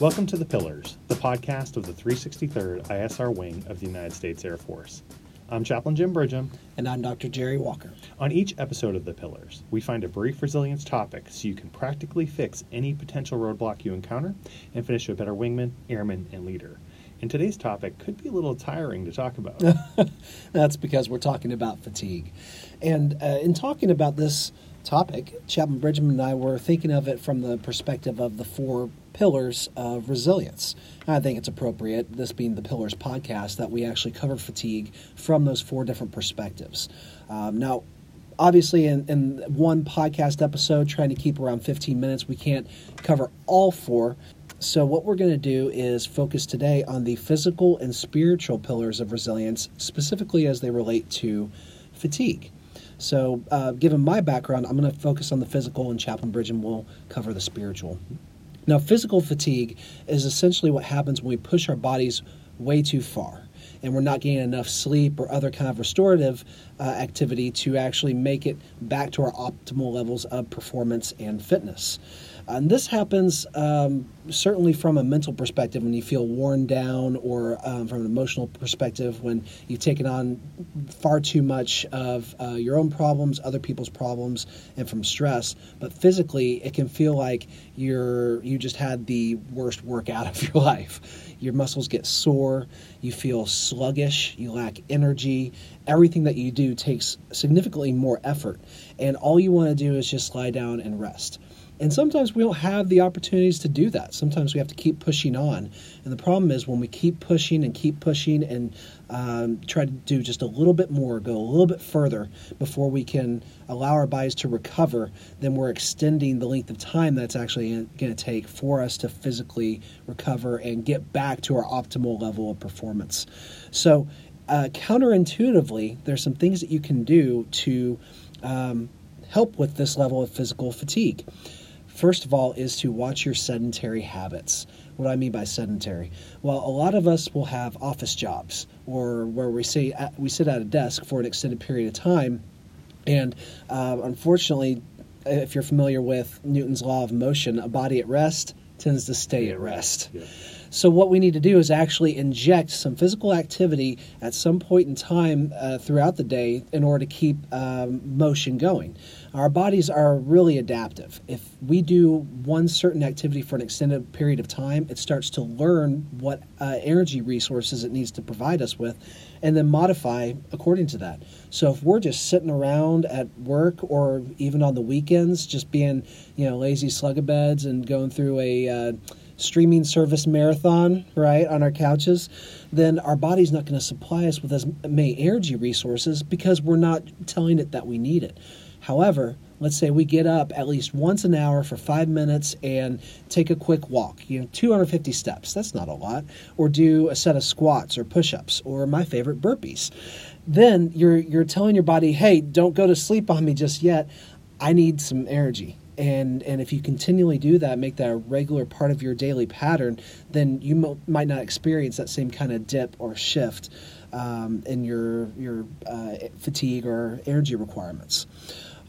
Welcome to The Pillars, the podcast of the 363rd ISR Wing of the United States Air Force. I'm Chaplain Jim Bridgham. And I'm Dr. Jerry Walker. On each episode of The Pillars, we find a brief resilience topic so you can practically fix any potential roadblock you encounter and finish a better wingman, airman, and leader. And today's topic could be a little tiring to talk about. That's because we're talking about fatigue. And uh, in talking about this topic, Chaplain Bridgham and I were thinking of it from the perspective of the four pillars of resilience. I think it's appropriate, this being the Pillars podcast, that we actually cover fatigue from those four different perspectives. Um, now, obviously, in, in one podcast episode, trying to keep around 15 minutes, we can't cover all four. So, what we're going to do is focus today on the physical and spiritual pillars of resilience, specifically as they relate to fatigue. So, uh, given my background, I'm going to focus on the physical, and Chaplain Bridgham will cover the spiritual. Now, physical fatigue is essentially what happens when we push our bodies way too far and we're not getting enough sleep or other kind of restorative uh, activity to actually make it back to our optimal levels of performance and fitness. And this happens um, certainly from a mental perspective when you feel worn down, or um, from an emotional perspective when you've taken on far too much of uh, your own problems, other people's problems, and from stress. But physically, it can feel like you're you just had the worst workout of your life. Your muscles get sore, you feel sluggish, you lack energy. Everything that you do takes significantly more effort, and all you want to do is just lie down and rest. And sometimes we don't have the opportunities to do that. Sometimes we have to keep pushing on. And the problem is when we keep pushing and keep pushing and um, try to do just a little bit more, go a little bit further before we can allow our bodies to recover, then we're extending the length of time that's actually going to take for us to physically recover and get back to our optimal level of performance. So, uh, counterintuitively, there's some things that you can do to um, help with this level of physical fatigue. First of all, is to watch your sedentary habits. What do I mean by sedentary? Well, a lot of us will have office jobs or where we say we sit at a desk for an extended period of time, and uh, unfortunately, if you're familiar with Newton's law of motion, a body at rest tends to stay at rest. Yeah. So, what we need to do is actually inject some physical activity at some point in time uh, throughout the day in order to keep um, motion going. Our bodies are really adaptive. If we do one certain activity for an extended period of time, it starts to learn what uh, energy resources it needs to provide us with and then modify according to that. So, if we're just sitting around at work or even on the weekends, just being, you know, lazy slugabeds and going through a uh, streaming service marathon, right, on our couches, then our body's not going to supply us with as many energy resources because we're not telling it that we need it. However, let's say we get up at least once an hour for five minutes and take a quick walk, you know, 250 steps. That's not a lot. Or do a set of squats or push ups or my favorite burpees. Then you're, you're telling your body, hey, don't go to sleep on me just yet. I need some energy and and if you continually do that make that a regular part of your daily pattern then you mo- might not experience that same kind of dip or shift um, in your your uh, fatigue or energy requirements.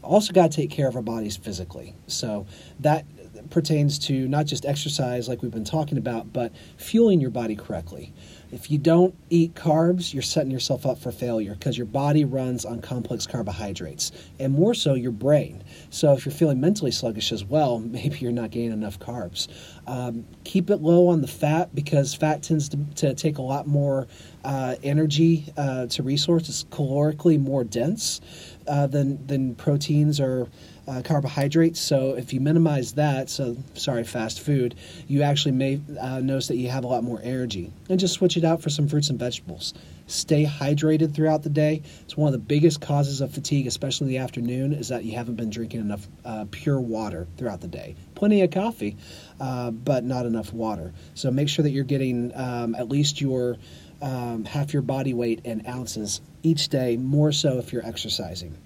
Also got to take care of our bodies physically. So that pertains to not just exercise like we've been talking about but fueling your body correctly if you don't eat carbs, you're setting yourself up for failure because your body runs on complex carbohydrates, and more so your brain. So if you're feeling mentally sluggish as well, maybe you're not getting enough carbs. Um, keep it low on the fat because fat tends to, to take a lot more uh, energy uh, to resource. It's calorically more dense uh, than than proteins or uh, carbohydrates. So if you minimize that, so sorry, fast food, you actually may uh, notice that you have a lot more energy. And just switch it out for some fruits and vegetables. Stay hydrated throughout the day. It's one of the biggest causes of fatigue, especially in the afternoon, is that you haven't been drinking enough uh, pure water throughout the day. Plenty of coffee, uh, but not enough water. So make sure that you're getting um, at least your um, half your body weight in ounces each day, more so if you're exercising.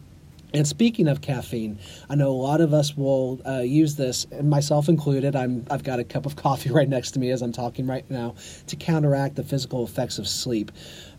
And speaking of caffeine, I know a lot of us will uh, use this, myself included. I'm, I've got a cup of coffee right next to me as I'm talking right now to counteract the physical effects of sleep.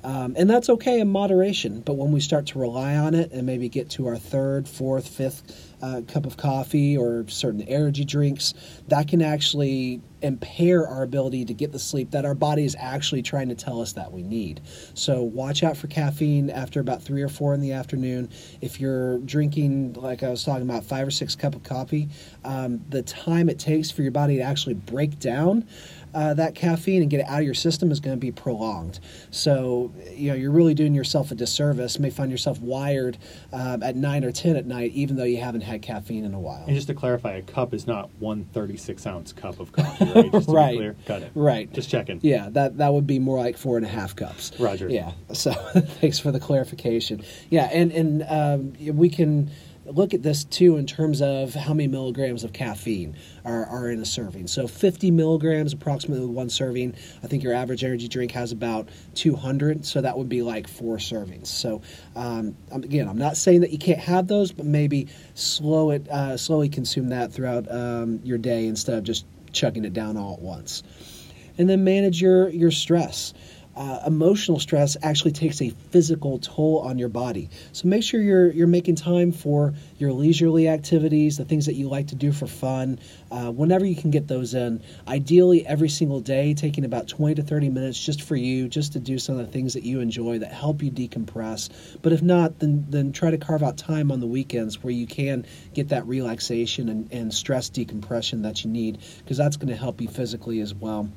Um, and that's okay in moderation, but when we start to rely on it and maybe get to our third, fourth, fifth cup of coffee or certain energy drinks, that can actually impair our ability to get the sleep that our body is actually trying to tell us that we need. So watch out for caffeine after about three or four in the afternoon. If you're drinking, like I was talking about, five or six cup of coffee, um, the time it takes for your body to actually break down uh, that caffeine and get it out of your system is going to be prolonged. So, you know, you're really doing yourself a disservice. You may find yourself wired um, at 9 or 10 at night, even though you haven't had caffeine in a while. And just to clarify, a cup is not one 36 ounce cup of coffee, right? Just to Right. be clear. Got it. Right. Just checking. Yeah, that that would be more like four and a half cups. Roger. Yeah. So thanks for the clarification. Yeah, and and um, we can look at this too in terms of how many milligrams of caffeine are, are in a serving. So 50 milligrams, approximately one serving. I think your average energy drink has about 200, so that would be like four servings. So um, again, I'm not saying that you can't have those, but maybe slow it, uh, slowly consume that throughout um, your day instead of just chugging it down all at once and then manage your your stress. Uh, emotional stress actually takes a physical toll on your body. So make sure you're you're making time for your leisurely activities, the things that you like to do for fun. Uh, whenever you can get those in, ideally every single day, taking about 20 to 30 minutes just for you, just to do some of the things that you enjoy that help you decompress. But if not, then then try to carve out time on the weekends where you can get that relaxation and, and stress decompression that you need, because that's going to help you physically as well.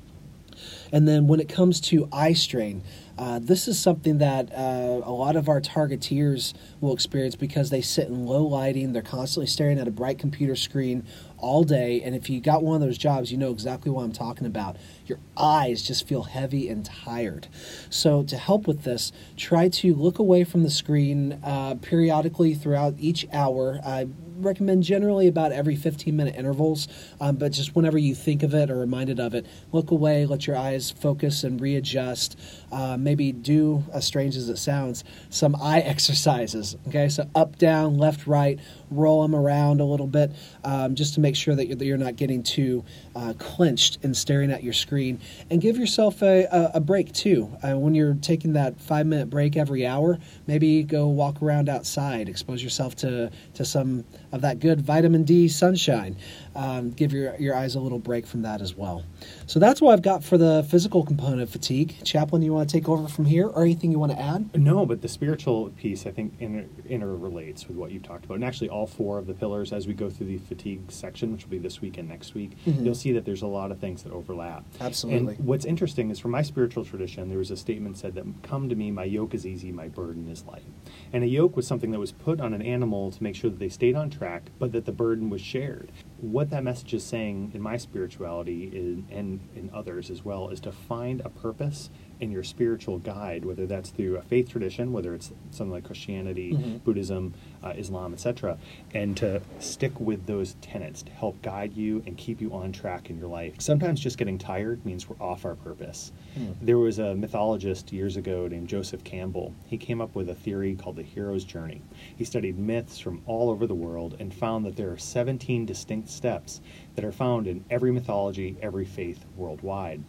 And then when it comes to eye strain, uh, this is something that uh, a lot of our targeteers will experience because they sit in low lighting. They're constantly staring at a bright computer screen all day. And if you got one of those jobs, you know exactly what I'm talking about. Your eyes just feel heavy and tired. So, to help with this, try to look away from the screen uh, periodically throughout each hour. Recommend generally about every 15 minute intervals, um, but just whenever you think of it or reminded of it, look away, let your eyes focus and readjust. Uh, maybe do, as strange as it sounds, some eye exercises. Okay, so up, down, left, right, roll them around a little bit um, just to make sure that you're, that you're not getting too uh, clenched and staring at your screen. And give yourself a, a, a break too. Uh, when you're taking that five minute break every hour, maybe go walk around outside, expose yourself to, to some of that good vitamin D sunshine. Um, give your, your eyes a little break from that as well. So that's what I've got for the physical component of fatigue. Chaplain, you want to take over from here or anything you want to add? No, but the spiritual piece, I think, inter- interrelates with what you've talked about. And actually, all four of the pillars, as we go through the fatigue section, which will be this week and next week, Mhm. you'll see that there's a lot of things that overlap. Absolutely. And what's interesting is from my spiritual tradition, there was a statement said that, Come to me, my yoke is easy, my burden is light. And a yoke was something that was put on an animal to make sure that they stayed on track, but that the burden was shared. What that message is saying in my spirituality is, and in others as well is to find a purpose in your spiritual guide, whether that's through a faith tradition, whether it's something like Christianity, Mhm. Buddhism, uh, Islam, etc., and to stick with those tenets to help guide you and keep you on track in your life. Sometimes just getting tired means we're off our purpose. Hmm. There was a mythologist years ago named Joseph Campbell. He came up with a theory called the hero's journey. He studied myths from all over the world and found that there are 17 distinct steps that are found in every mythology, every faith worldwide.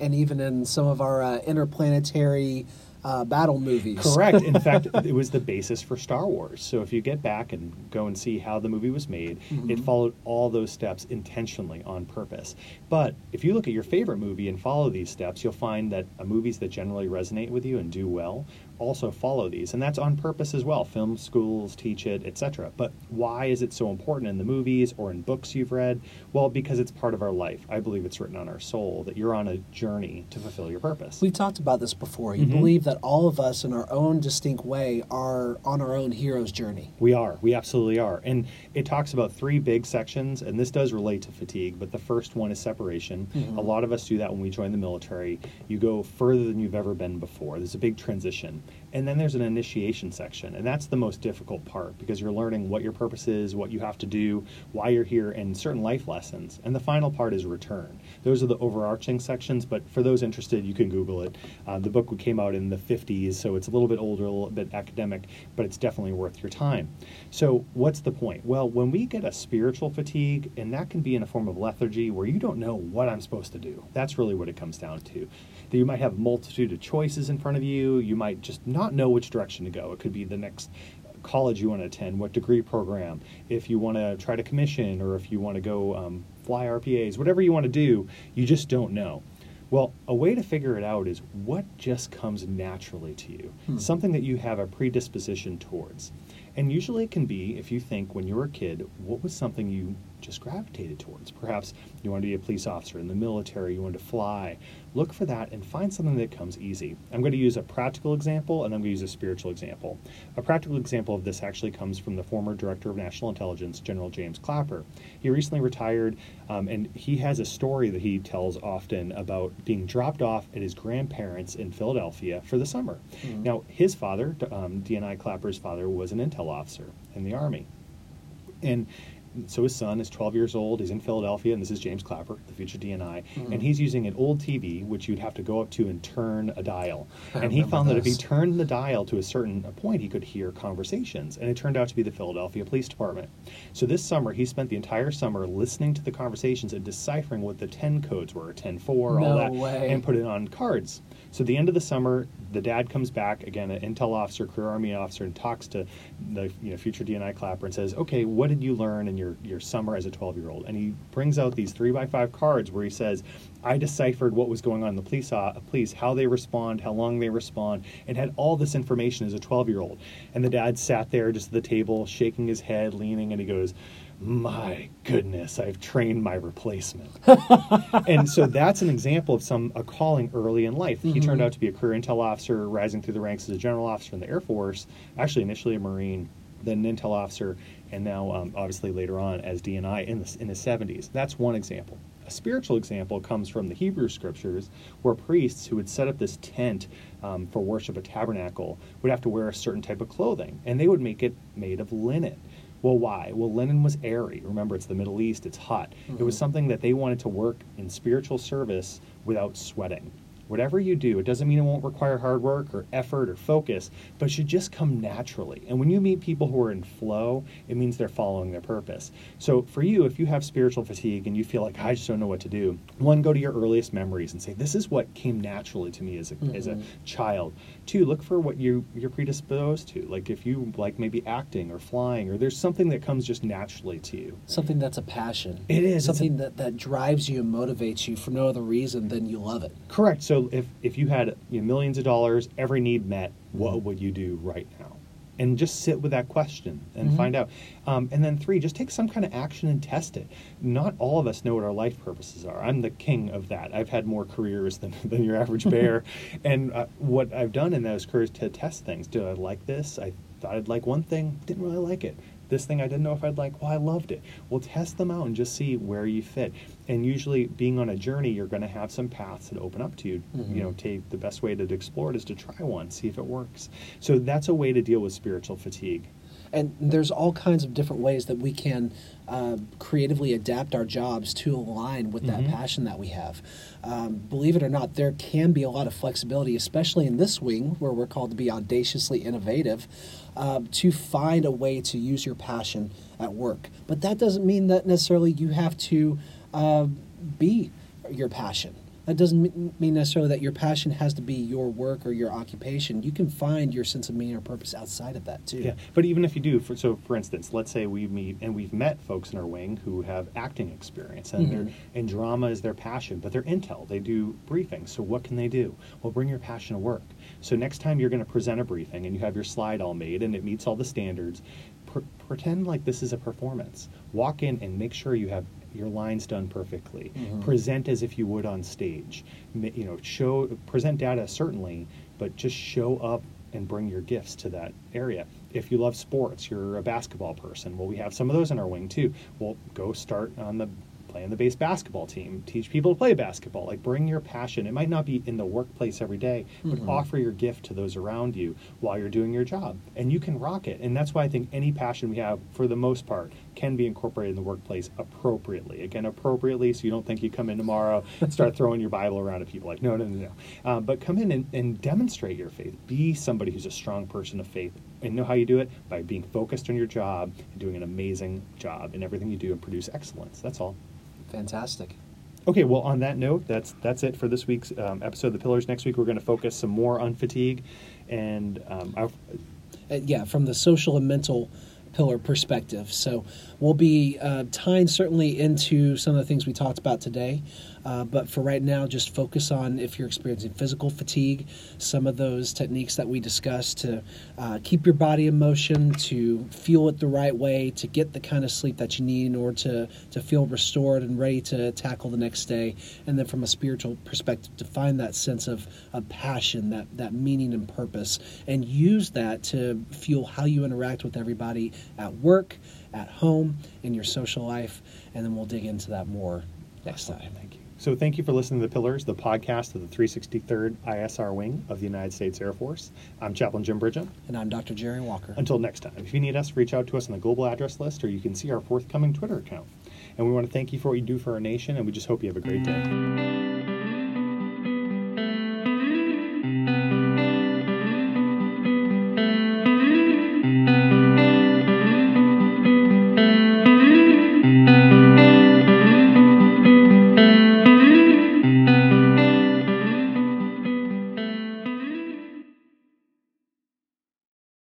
And even in some of our uh, interplanetary uh, battle movies. Correct. In fact, it was the basis for Star Wars. So if you get back and go and see how the movie was made, it Mhm. followed all those steps intentionally on purpose. But if you look at your favorite movie and follow these steps, you'll find that uh, movies that generally resonate with you and do well also follow these, and that's on purpose as well. Film schools teach it, etc. But why is it so important in the movies or in books you've read? Well, because it's part of our life. I believe it's written on our soul that you're on a journey to fulfill your purpose. We talked about this before. You Mhm. believe that all of us, in our own distinct way, are on our own hero's journey. We are. We absolutely are. And it talks about three big sections, and this does relate to fatigue, but the first one is separation. Mhm. A lot of us do that when we join the military. You go further than you've ever been before. There's a big transition. And then there's an initiation section, and that's the most difficult part because you're learning what your purpose is, what you have to do, why you're here, and certain life lessons. And the final part is return. Those are the overarching sections, but for those interested, you can Google it. Uh, the book came out in the 50s, so it's a little bit older, a little bit academic, but it's definitely worth your time. So, what's the point? Well, when we get a spiritual fatigue, and that can be in a form of lethargy where you don't know what I'm supposed to do, that's really what it comes down to. That you might have a multitude of choices in front of you, you might just not know which direction to go. It could be the next college you want to attend, what degree program, if you want to try to commission, or if you want to go um, fly RPAs, whatever you want to do, you just don't know. Well, a way to figure it out is what just comes naturally to you, Hmm. something that you have a predisposition towards. And usually it can be, if you think when you were a kid, what was something you just gravitated towards? Perhaps you want to be a police officer in the military, you want to fly. Look for that and find something that comes easy. I'm going to use a practical example and I'm going to use a spiritual example. A practical example of this actually comes from the former Director of National Intelligence, General James Clapper. He recently retired um, and he has a story that he tells often about being dropped off at his grandparents in Philadelphia for the summer. Mhm. Now, his father, um, DNI Clapper's father, was an intel officer in the Army. And so his son is 12 years old. He's in Philadelphia, and this is James Clapper, the future DNI, Mhm. and he's using an old TV, which you'd have to go up to and turn a dial. I and he found that if he turned the dial to a certain point, he could hear conversations, and it turned out to be the Philadelphia Police Department. So this summer, he spent the entire summer listening to the conversations and deciphering what the 10 codes were, 10-4, all that, way. and put it on cards. So at the end of the summer, the dad comes back again, an intel officer, career army officer, and talks to the you know future DNI Clapper and says, "Okay, what did you learn in your your summer as a 12 year old?" And he brings out these three by five cards where he says, "I deciphered what was going on in the police uh, police, how they respond, how long they respond, and had all this information as a 12 year old." And the dad sat there just at the table, shaking his head, leaning, and he goes. My goodness, I've trained my replacement and so that's an example of some a calling early in life. He turned Mhm. out to be a career intel officer, rising through the ranks as a general officer in the Air Force. Actually, initially a Marine, then an intel officer, and now um, obviously later on as DNI in the in his 70s. That's one example. A spiritual example comes from the Hebrew scriptures, where priests who would set up this tent um, for worship, a tabernacle, would have to wear a certain type of clothing, and they would make it made of linen. Well, why? Well, linen was airy. Remember, it's the Middle East, it's hot. It was Mhm. something that they wanted to work in spiritual service without sweating. Whatever you do, it doesn't mean it won't require hard work or effort or focus, but it should just come naturally. And when you meet people who are in flow, it means they're following their purpose. So for you, if you have spiritual fatigue and you feel like I just don't know what to do, one, go to your earliest memories and say, "This is what came naturally to me as a as a Mhm. child." Two, look for what you you're predisposed to. Like if you like maybe acting or flying, or there's something that comes just naturally to you. Something that's a passion. It is. It's a- Something that, that drives you and motivates you for no other reason than you love it. Correct. So if if you had you know, millions of dollars, every need met, what Mhm. would you do right now? And just sit with that question and Mhm. find out. Um, and then three, just take some kind of action and test it. Not all of us know what our life purposes are. I'm the king of that. I've had more careers than, than your average bear. and uh, what I've done in those careers to test things. Do I like this? I thought I'd like one thing, didn't really like it. This thing I didn't know if I'd like, well, I loved it. Well, test them out and just see where you fit. And usually, being on a journey, you're going to have some paths that open up to you. Mhm. You know, take the best way to explore it is to try one, see if it works. So that's a way to deal with spiritual fatigue. And there's all kinds of different ways that we can uh, creatively adapt our jobs to align with that Mhm. passion that we have. Um, believe it or not, there can be a lot of flexibility, especially in this wing where we're called to be audaciously innovative, uh, to find a way to use your passion at work. But that doesn't mean that necessarily you have to uh, be your passion. That doesn't mean necessarily that your passion has to be your work or your occupation. You can find your sense of meaning or purpose outside of that too. Yeah, but even if you do, for, so for instance, let's say we meet and we've met folks in our wing who have acting experience and they're Mhm. and drama is their passion, but they're intel. They do briefings. So what can they do? Well, bring your passion to work. So next time you're going to present a briefing and you have your slide all made and it meets all the standards, pr- pretend like this is a performance. Walk in and make sure you have your lines done perfectly. Mhm. Present as if you would on stage. You know, show present data certainly, but just show up and bring your gifts to that area. If you love sports, you're a basketball person. Well, we have some of those in our wing too. Well, go start on the playing the base basketball team. Teach people to play basketball. Like bring your passion. It might not be in the workplace every day, but Mhm. offer your gift to those around you while you're doing your job, and you can rock it. And that's why I think any passion we have, for the most part, can be incorporated in the workplace appropriately. Again, appropriately, so you don't think you come in tomorrow and start throwing your Bible around at people. Like, no, no, no, no. Uh, but come in and, and demonstrate your faith. Be somebody who's a strong person of faith. And know how you do it? By being focused on your job and doing an amazing job in everything you do and produce excellence. That's all. Fantastic. Okay, well, on that note, that's that's it for this week's um, episode of The Pillars. Next week, we're going to focus some more on fatigue, and um, uh, yeah, from the social and mental pillar perspective. So we'll be uh, tying certainly into some of the things we talked about today. Uh, but for right now, just focus on if you're experiencing physical fatigue, some of those techniques that we discussed to uh, keep your body in motion, to fuel it the right way, to get the kind of sleep that you need in order to, to feel restored and ready to tackle the next day. And then from a spiritual perspective, to find that sense of, of passion, that, that meaning and purpose, and use that to fuel how you interact with everybody at work, at home, in your social life. And then we'll dig into that more next time. Thank you. So thank you for listening to The Pillars, the podcast of the 363rd ISR Wing of the United States Air Force. I'm Chaplain Jim Bridgham. And I'm Dr. Jerry Walker. Until next time, if you need us, reach out to us on the global address list or you can see our forthcoming Twitter account. And we want to thank you for what you do for our nation, and we just hope you have a great day.